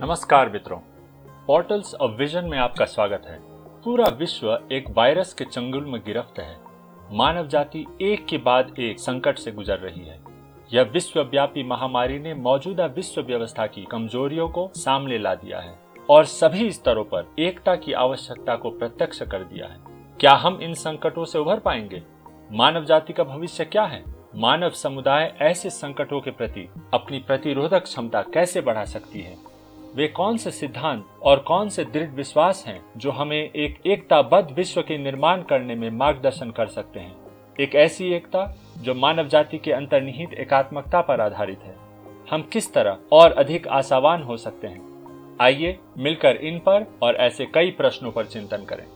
नमस्कार मित्रों। Portals of vision में आपका स्वागत है। पूरा विश्व एक वायरस के चंगुल में गिरफ्त है। मानव जाति एक के बाद एक संकट से गुजर रही है। यह विश्वव्यापी महामारी ने मौजूदा विश्व व्यवस्था की कमजोरियों को सामने ला दिया है और सभी स्तरों पर एकता की आवश्यकता को प्रत्यक्ष कर दिया है। क्या हम इन संकटों से उभर पाएँगे? मानव जाति का भविष्य क्या है? मानव समुदाय ऐसे संकटों के प्रति अपनी प्रतिरोधक क्षमता कैसे बढ़ा सकती है? वे कौन से सिद्धांत और कौन से दृढ़ विश्वास हैं जो हमें एक एकताबद्ध विश्व के निर्माण करने में मार्गदर्शन कर सकते हैं? एक ऐसी एकता जो मानव जाति के अंतर्निहित एकात्मकता पर आधारित है। हम किस तरह और अधिक आशावान हो सकते हैं? आइए मिलकर इन पर और ऐसे कई प्रश्नों पर चिंतन करें।